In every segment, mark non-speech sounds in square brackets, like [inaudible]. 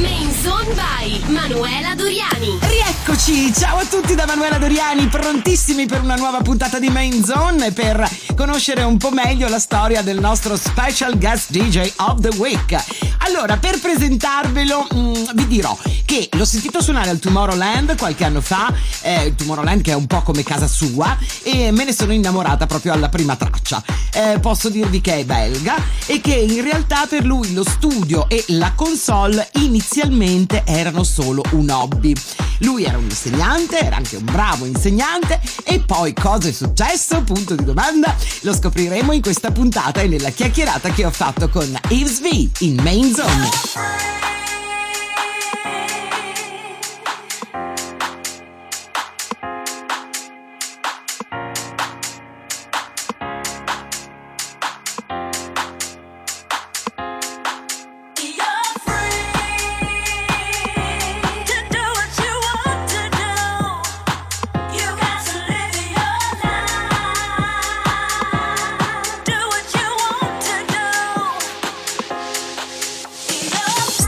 Main Zone by Manuela Doriani. Rieccoci, ciao a tutti da Manuela Doriani, prontissimi per una nuova puntata di Main Zone e per conoscere un po' meglio la storia del nostro special guest DJ of the week. Allora, per presentarvelo, mm, vi dirò che l'ho sentito suonare al Tomorrowland qualche anno fa, eh, Tomorrowland che è un po' come casa sua, e me ne sono innamorata proprio alla prima traccia. Eh, posso dirvi che è belga e che in realtà per lui lo studio e la console inizialmente erano solo un hobby. Lui era un insegnante, era anche un bravo insegnante e poi cosa è successo? Punto di domanda. Lo scopriremo in questa puntata e nella chiacchierata che ho fatto con Yves V in Main Zone.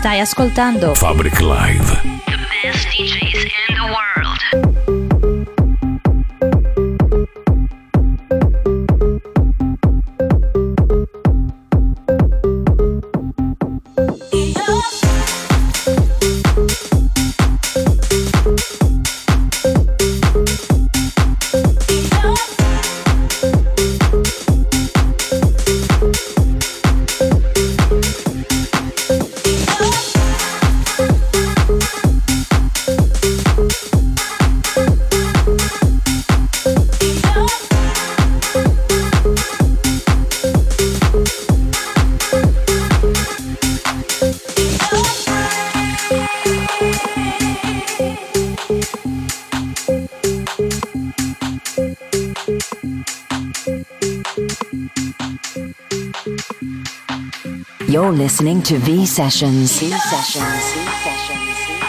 Stai ascoltando Fabric Live. The best DJs in the world. Sessions. Sessions. Sessions.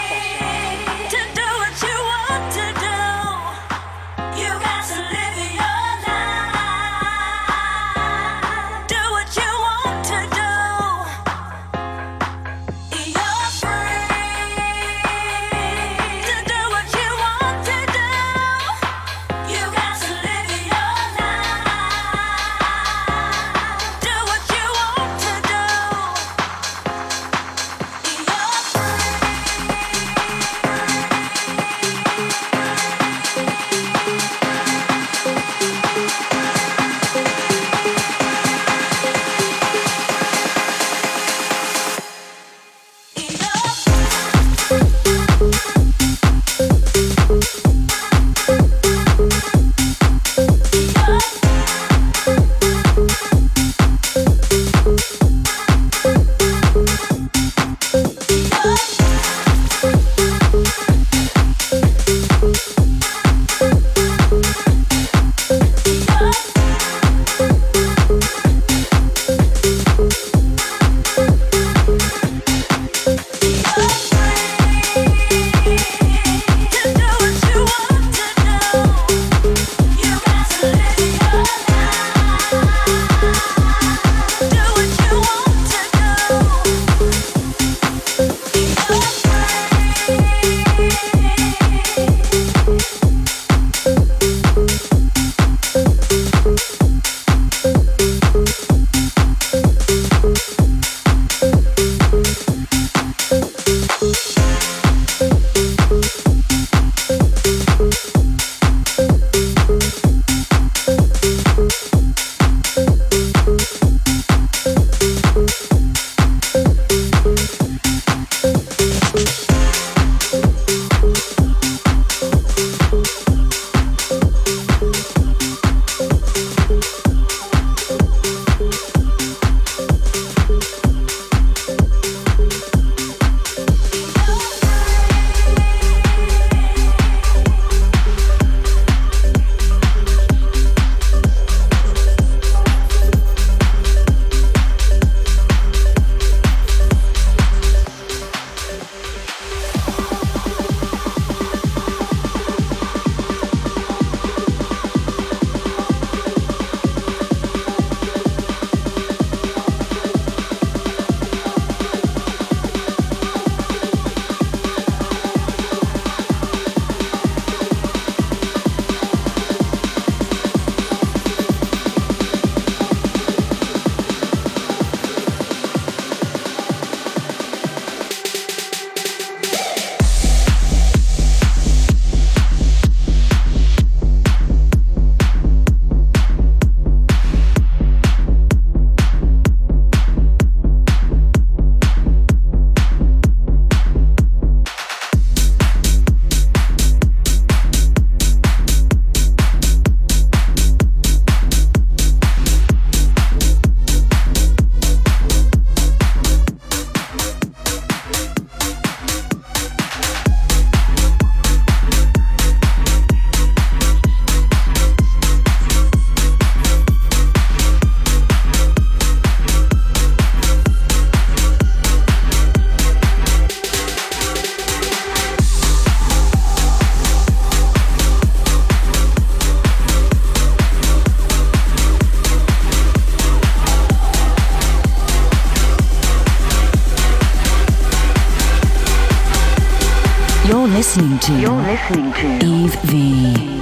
Listening to Eve V.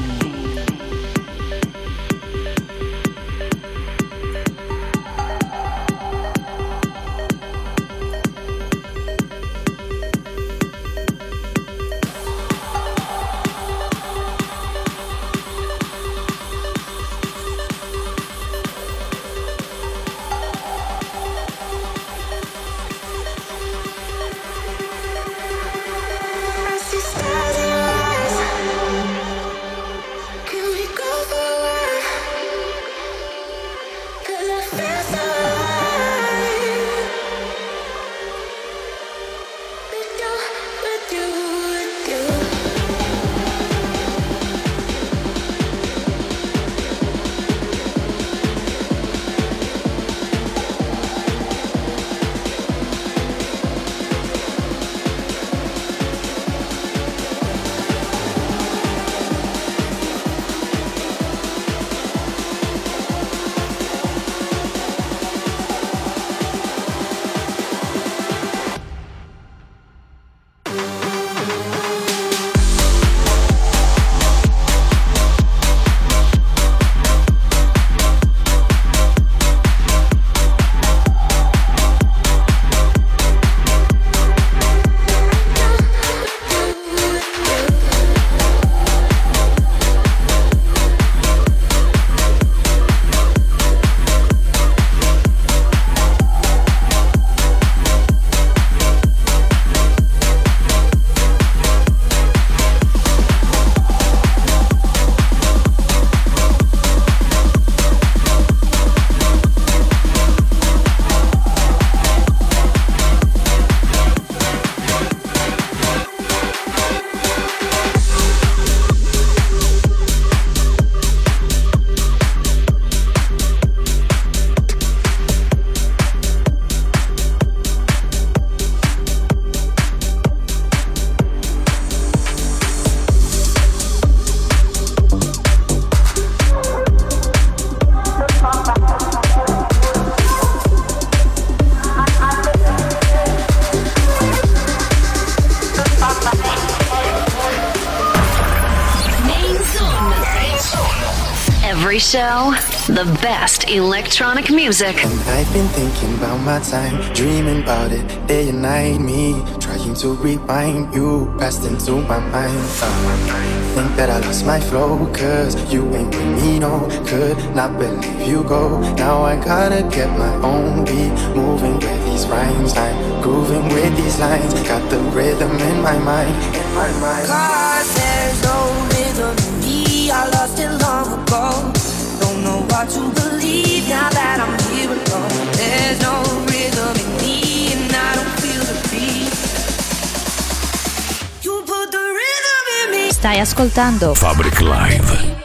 the best electronic music. And I've been thinking about my time, dreaming about it day and night. Me trying to rewind you passed into my mind. Uh, think that I lost my flow, cause you ain't with me, no. Could not believe you go. Now I gotta get my own beat, moving with these rhymes. I'm grooving with these lines, got the rhythm in my mind. In my mind. Cause there's no rhythm in me. I lost it long ago. Know what to believe now that I'm here alone. There's no rhythm in me, and I don't feel the beat. You put the rhythm in me. Stai ascoltando Fabric Live.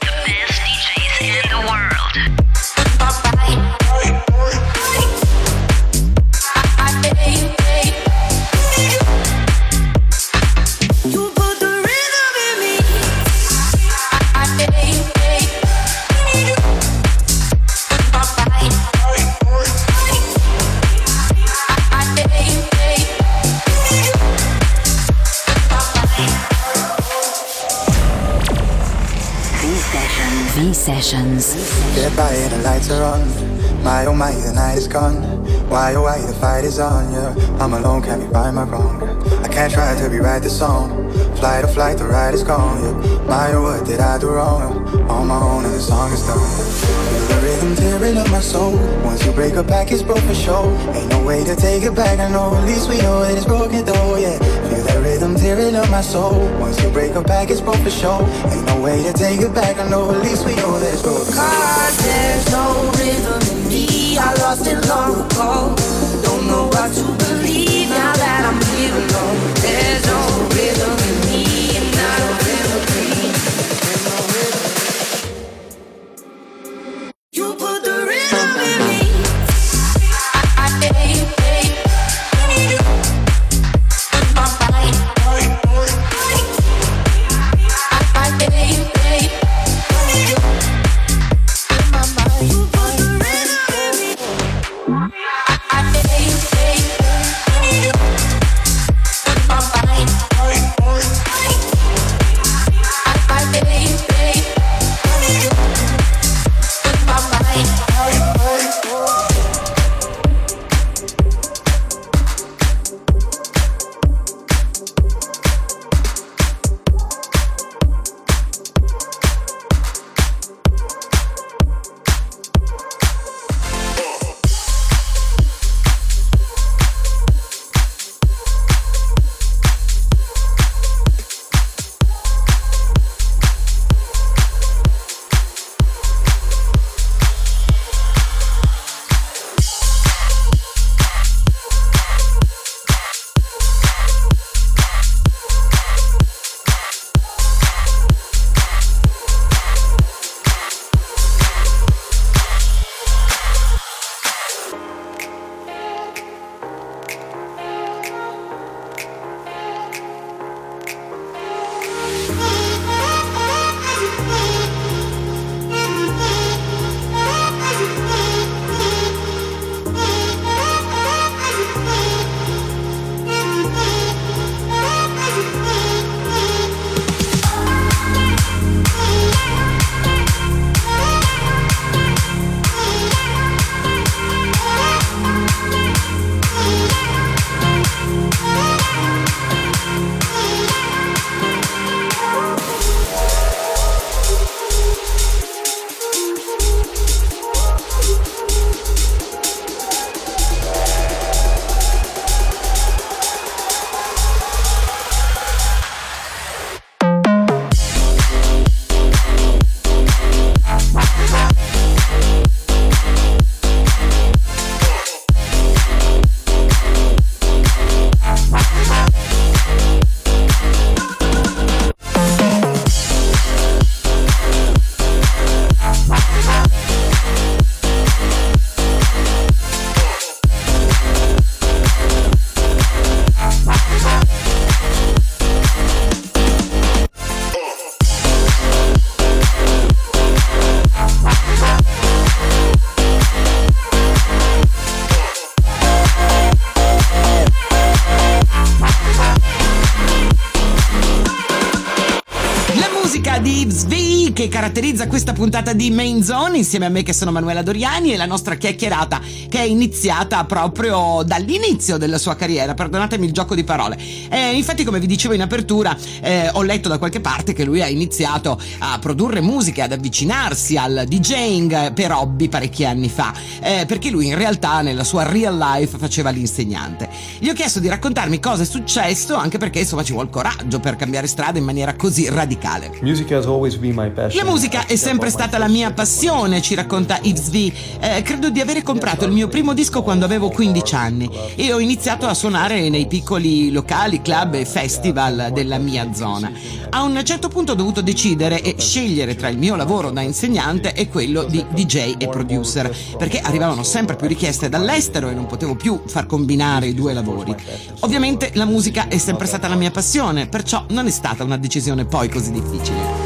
Sessions. Get by the lights are on. My oh my, the night is gone. Why oh why, the fight is on. Yeah, I'm alone, can't be right my wrong. I can't try to rewrite the song. Flight or flight, the ride is gone. Yeah, my oh what did I do wrong? On my own and the song is done. Feel the rhythm tearing up my soul. Once you break a back, it's broke for sure. Ain't no way to take it back. I know, at least we know that it's broken though. Yeah, feel that rhythm tearing up my soul. Once break a back, it's broke for sure. Ain't no way to take it back. I know, at least we know it's broken. Cause there's no rhythm in me. I lost it long ago. Don't know what to believe now that I'm here alone. There's no rhythm caratterizza questa puntata di Main Zone insieme a me che sono Manuela Doriani e la nostra chiacchierata che è iniziata proprio dall'inizio della sua carriera, perdonatemi il gioco di parole. Eh, infatti come vi dicevo in apertura eh, ho letto da qualche parte che lui ha iniziato a produrre musica, ad avvicinarsi al DJing per hobby parecchi anni fa, eh, perché lui in realtà nella sua real life faceva l'insegnante. Gli ho chiesto di raccontarmi cosa è successo anche perché insomma ci vuole coraggio per cambiare strada in maniera così radicale. Music has always been my passion. La musica è sempre stata la mia passione, ci racconta Yves V. Eh, credo di avere comprato il mio primo disco quando avevo 15 anni e ho iniziato a suonare nei piccoli locali, club e festival della mia zona. A un certo punto ho dovuto decidere e scegliere tra il mio lavoro da insegnante e quello di DJ e producer, perché arrivavano sempre più richieste dall'estero e non potevo più far combinare i due lavori. Ovviamente la musica è sempre stata la mia passione, perciò non è stata una decisione poi così difficile.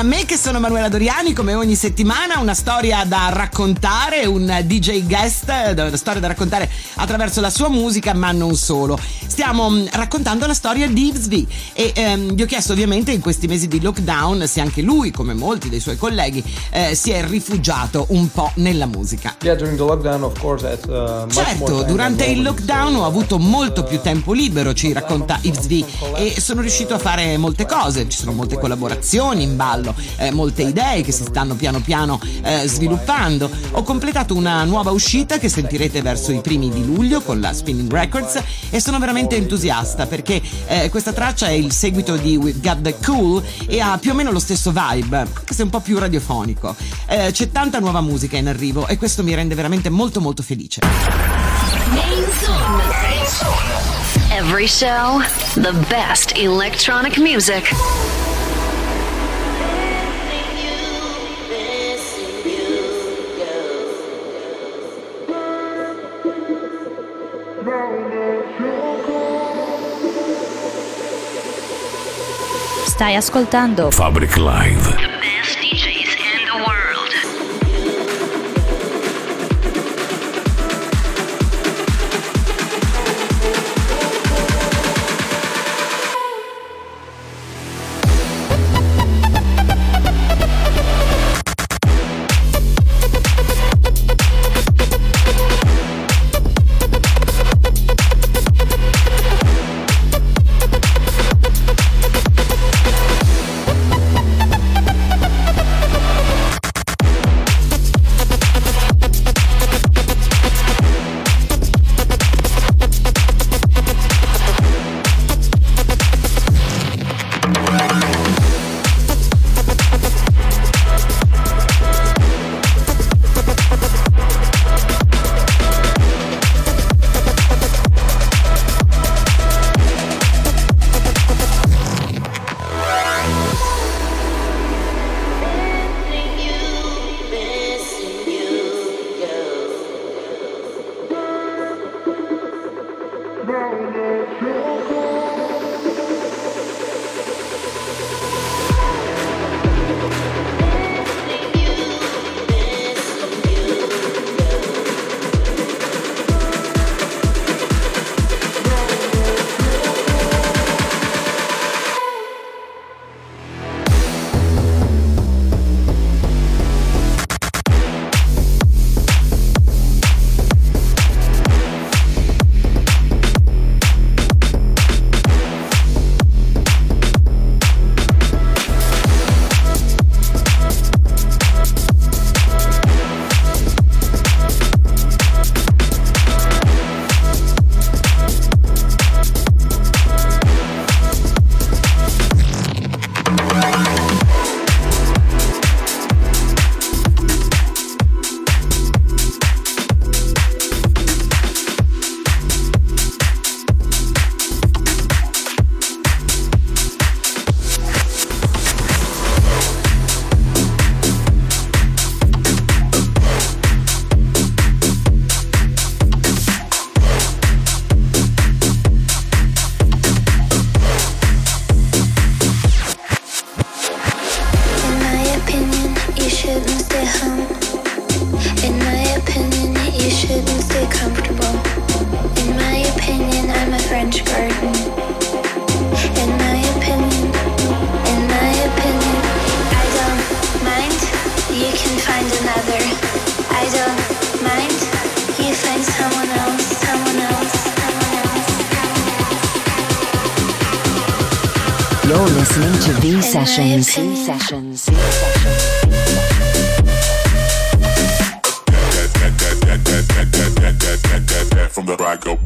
a me che sono Manuela Doriani come ogni settimana una storia da raccontare, un DJ guest, una storia da raccontare attraverso la sua musica ma non solo. Stiamo mm, raccontando la storia di V e ehm, gli ho chiesto ovviamente in questi mesi di lockdown se anche lui come molti dei suoi colleghi eh, si è rifugiato un po' nella musica. Yeah, lockdown, course, uh, Certo, durante il lockdown ho avuto molto più tempo libero, ci racconta V, e sono riuscito a fare molte cose, ci sono molte collaborazioni in ballo, eh, molte idee che si stanno piano piano eh, sviluppando. Ho completato una nuova uscita che sentirete verso i primi di luglio con la Spinning Records e sono veramente entusiasta perché eh, questa traccia è il seguito di We've Got The Cool e ha più o meno lo stesso vibe, anche se un po' più radiofonico. Eh, c'è tanta nuova musica in arrivo e questo mi rende veramente molto molto felice. Main Zone. Every show, the best electronic music. Stai ascoltando Fabric Live. sessions. From the right go.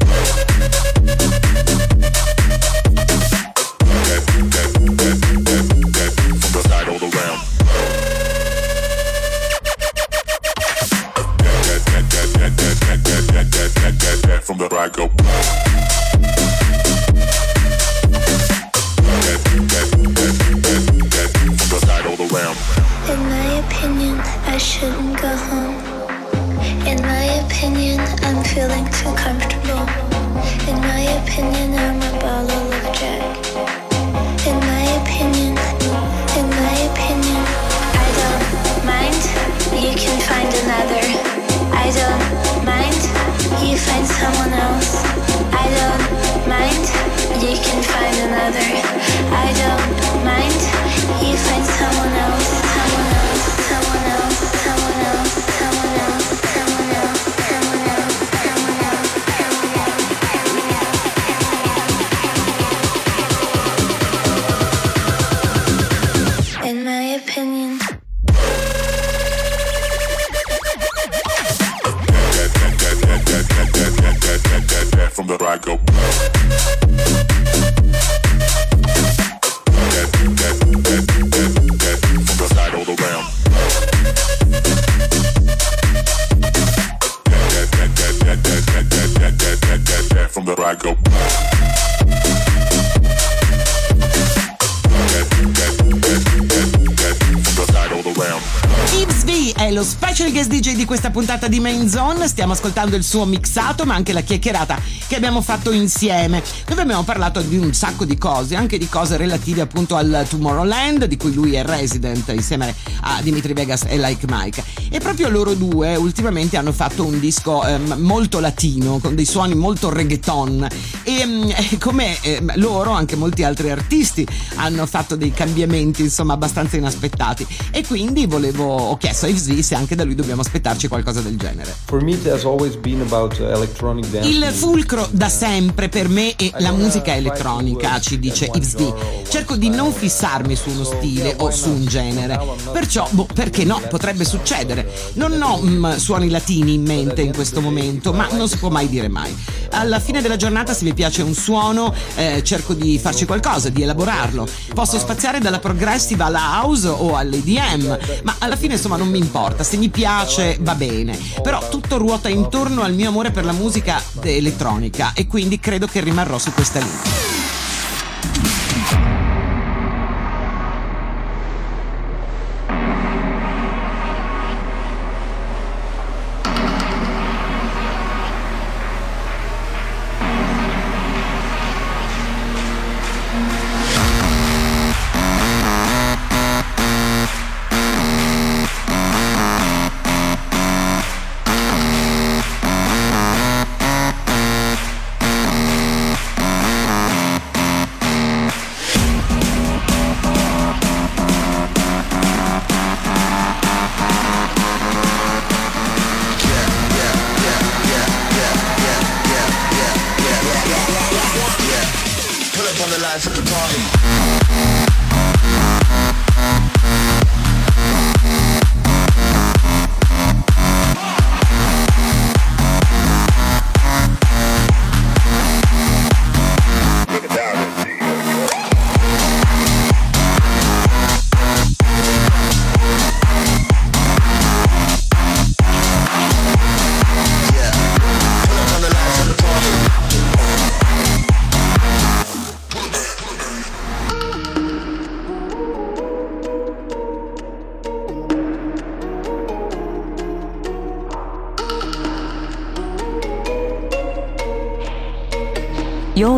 Yves V è lo special guest DJ di questa puntata di Main Zone. Stiamo ascoltando il suo mixato, ma anche la chiacchierata che abbiamo fatto insieme, dove abbiamo parlato di un sacco di cose, anche di cose relative appunto al Tomorrowland, di cui lui è resident insieme a Dimitri Vegas e Like Mike. E proprio loro due ultimamente hanno fatto un disco ehm, molto latino, con dei suoni molto reggaeton. E ehm, [laughs] come ehm, loro, anche molti altri artisti hanno fatto dei cambiamenti, insomma, abbastanza inaspettati. E quindi volevo, ho chiesto a Yves V se anche da lui dobbiamo aspettarci qualcosa del genere. For me, it has always been about electronic dance. Il music. Fulcro da sempre per me è la musica elettronica, ci dice V. Cerco di non fissarmi su uno stile o su un genere. Perciò, boh, perché no? Potrebbe succedere. Non ho mm, suoni latini in mente in questo momento, ma non si può mai dire mai. Alla fine della giornata, se mi piace un suono, eh, cerco di farci qualcosa, di elaborarlo. Posso spaziare dalla progressive alla house o all'EDM, ma alla fine insomma non mi importa. Se mi piace va bene. Però tutto ruota intorno al mio amore per la musica elettronica e quindi credo che rimarrò su questa linea.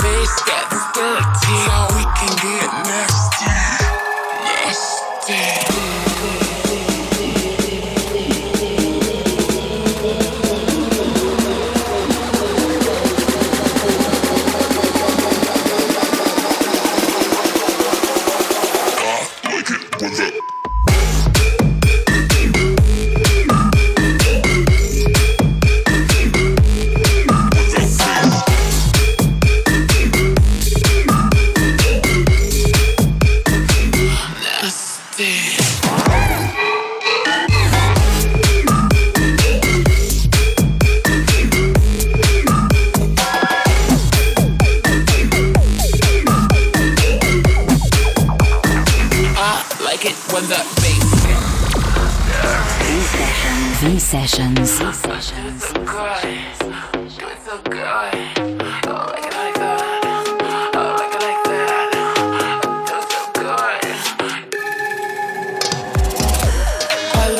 bitch that's dirty. So we can get nasty.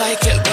like it.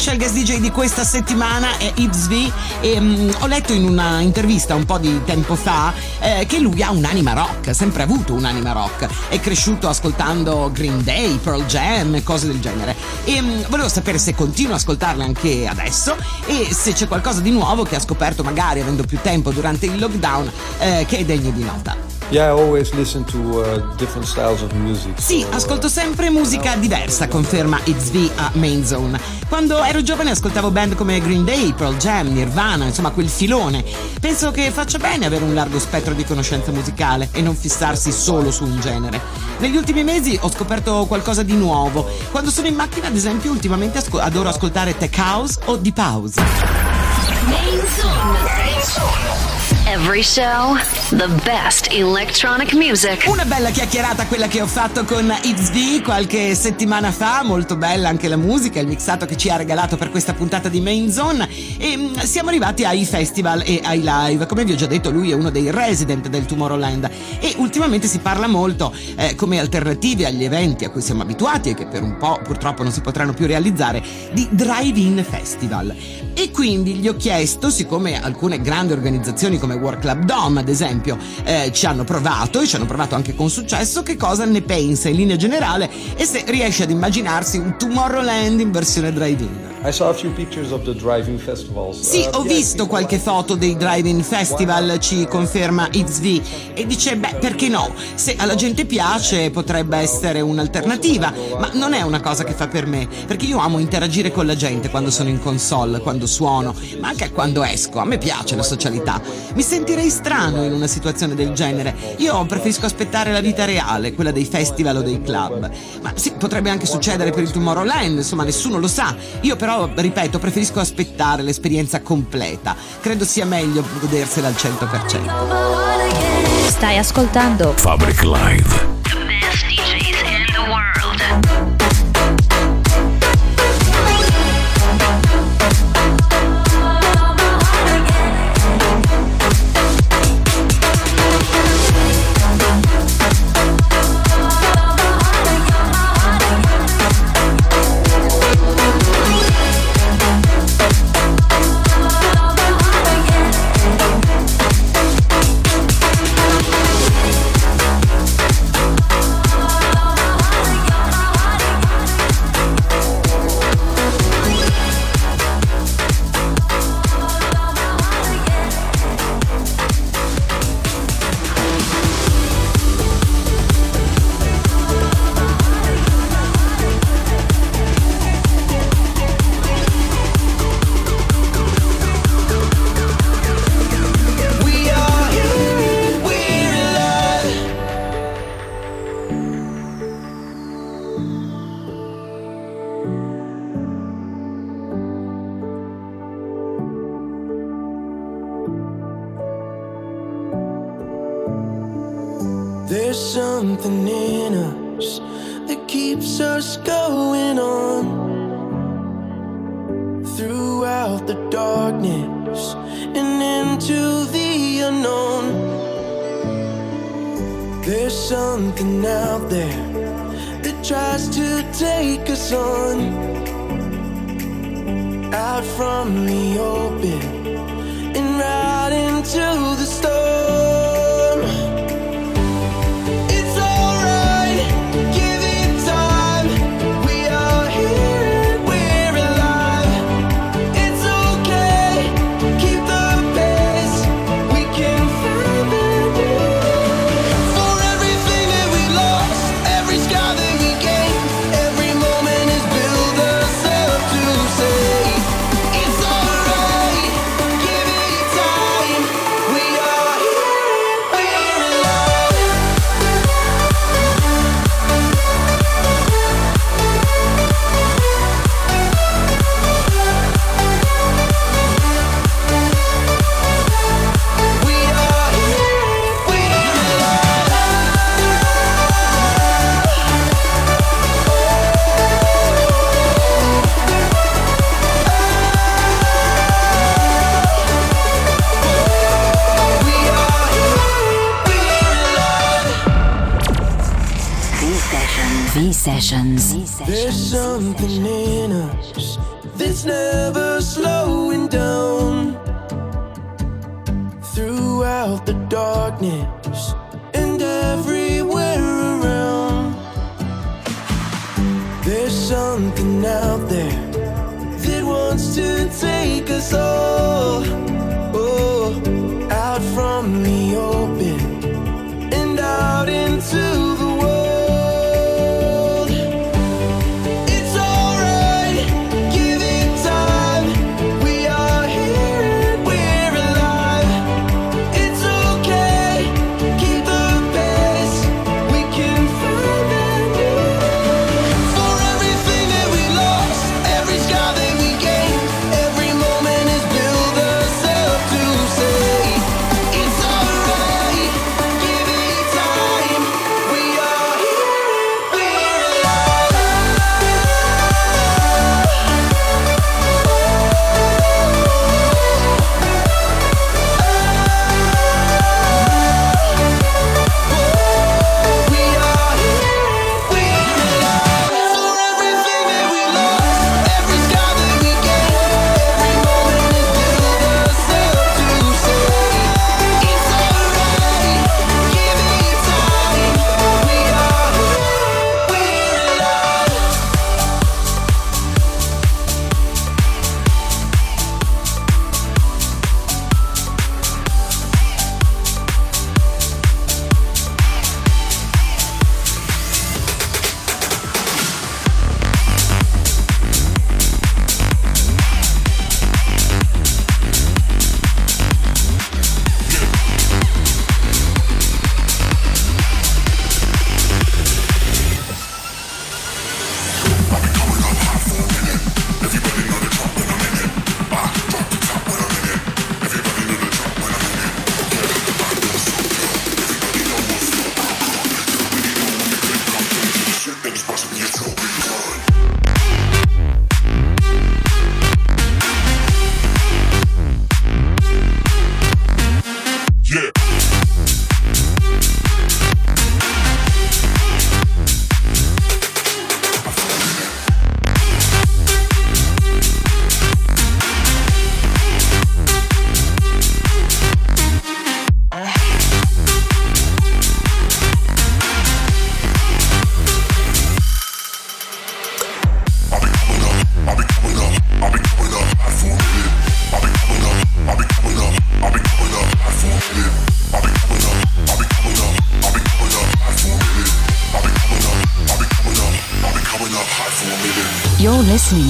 special guest DJ di questa settimana è Ibsvi e um, ho letto in una intervista un po' di tempo fa eh, che lui ha un'anima rock, sempre avuto un'anima rock, è cresciuto ascoltando Green Day, Pearl Jam e cose del genere. E um, volevo sapere se continua a ascoltarle anche adesso e se c'è qualcosa di nuovo che ha scoperto magari avendo più tempo durante il lockdown eh, che è degno di nota. Yeah, I always listen to uh, different styles of music. Sì, uh, ascolto sempre musica diversa, conferma It's V a Main Zone. Quando ero giovane ascoltavo band come Green Day, Pearl Jam, Nirvana, insomma quel filone. Penso che faccia bene avere un largo spettro di conoscenza musicale e non fissarsi solo su un genere. Negli ultimi mesi ho scoperto qualcosa di nuovo. Quando sono in macchina, ad esempio, ultimamente adoro ascoltare tech house o deep house. Main Zone. Every show, the best electronic music. Una bella chiacchierata quella che ho fatto con It's V qualche settimana fa, molto bella anche la musica, il mixato che ci ha regalato per questa puntata di Main Zone e mm, siamo arrivati ai festival e ai live. Come vi ho già detto, lui è uno dei resident del Tomorrowland e ultimamente si parla molto eh, come alternative agli eventi a cui siamo abituati e che per un po' purtroppo non si potranno più realizzare di drive-in festival. E quindi gli ho chiesto, siccome alcune grandi organizzazioni come World Club Dom, ad esempio, eh, ci hanno provato e ci hanno provato anche con successo, che cosa ne pensa in linea generale e se riesce ad immaginarsi un Tomorrowland in versione drive-in. I saw a few pictures of the driving festivals. Sì, Uh, ho visto qualche foto dei drive-in festival, ci conferma XV, e dice, beh, perché no? Se alla gente piace potrebbe essere un'alternativa, ma non è una cosa che fa per me, perché io amo interagire con la gente quando sono in console, quando suono, ma anche quando esco, a me piace la socialità. Mi sentirei strano in una situazione del genere, io preferisco aspettare la vita reale, quella dei festival o dei club. Ma sì, potrebbe anche succedere per il Tomorrowland, insomma, nessuno lo sa. Io però, ripeto, preferisco aspettare l'esperienza completa. Credo sia meglio godersela al 100%. Stai ascoltando Fabric Live.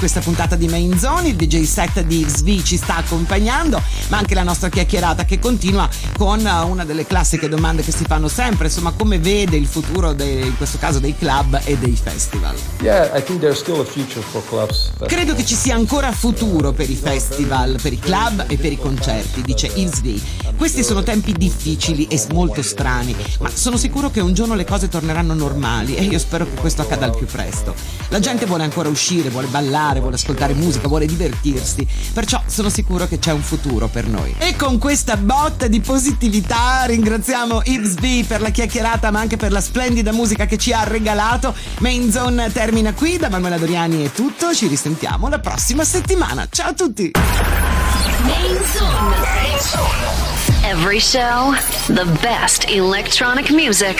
questa puntata di Main Zone, il DJ set di SV ci sta accompagnando, ma anche la nostra chiacchierata che continua con uh, una delle classiche domande che si fanno sempre, insomma come vede il futuro dei, in questo caso dei club e dei festival. Yeah, I think there's still a future for clubs. Credo che ci sia ancora futuro per i festival, per i club e per i concerti, dice Yves V. Questi sono tempi difficili e molto strani, ma sono sicuro che un giorno le cose torneranno normali e io spero che questo accada al più presto. La gente vuole ancora uscire, vuole ballare, vuole ascoltare musica, vuole divertirsi, perciò sono sicuro che c'è un futuro per noi. E con questa botta di positività ringraziamo V per la chiacchierata ma anche per la splendida musica che ci ha regalato. Main Zone termina qui, da Manuela Doriani è tutto, ci risentiamo la prossima settimana. Ciao a tutti! Main Zone. Every show, the best electronic music.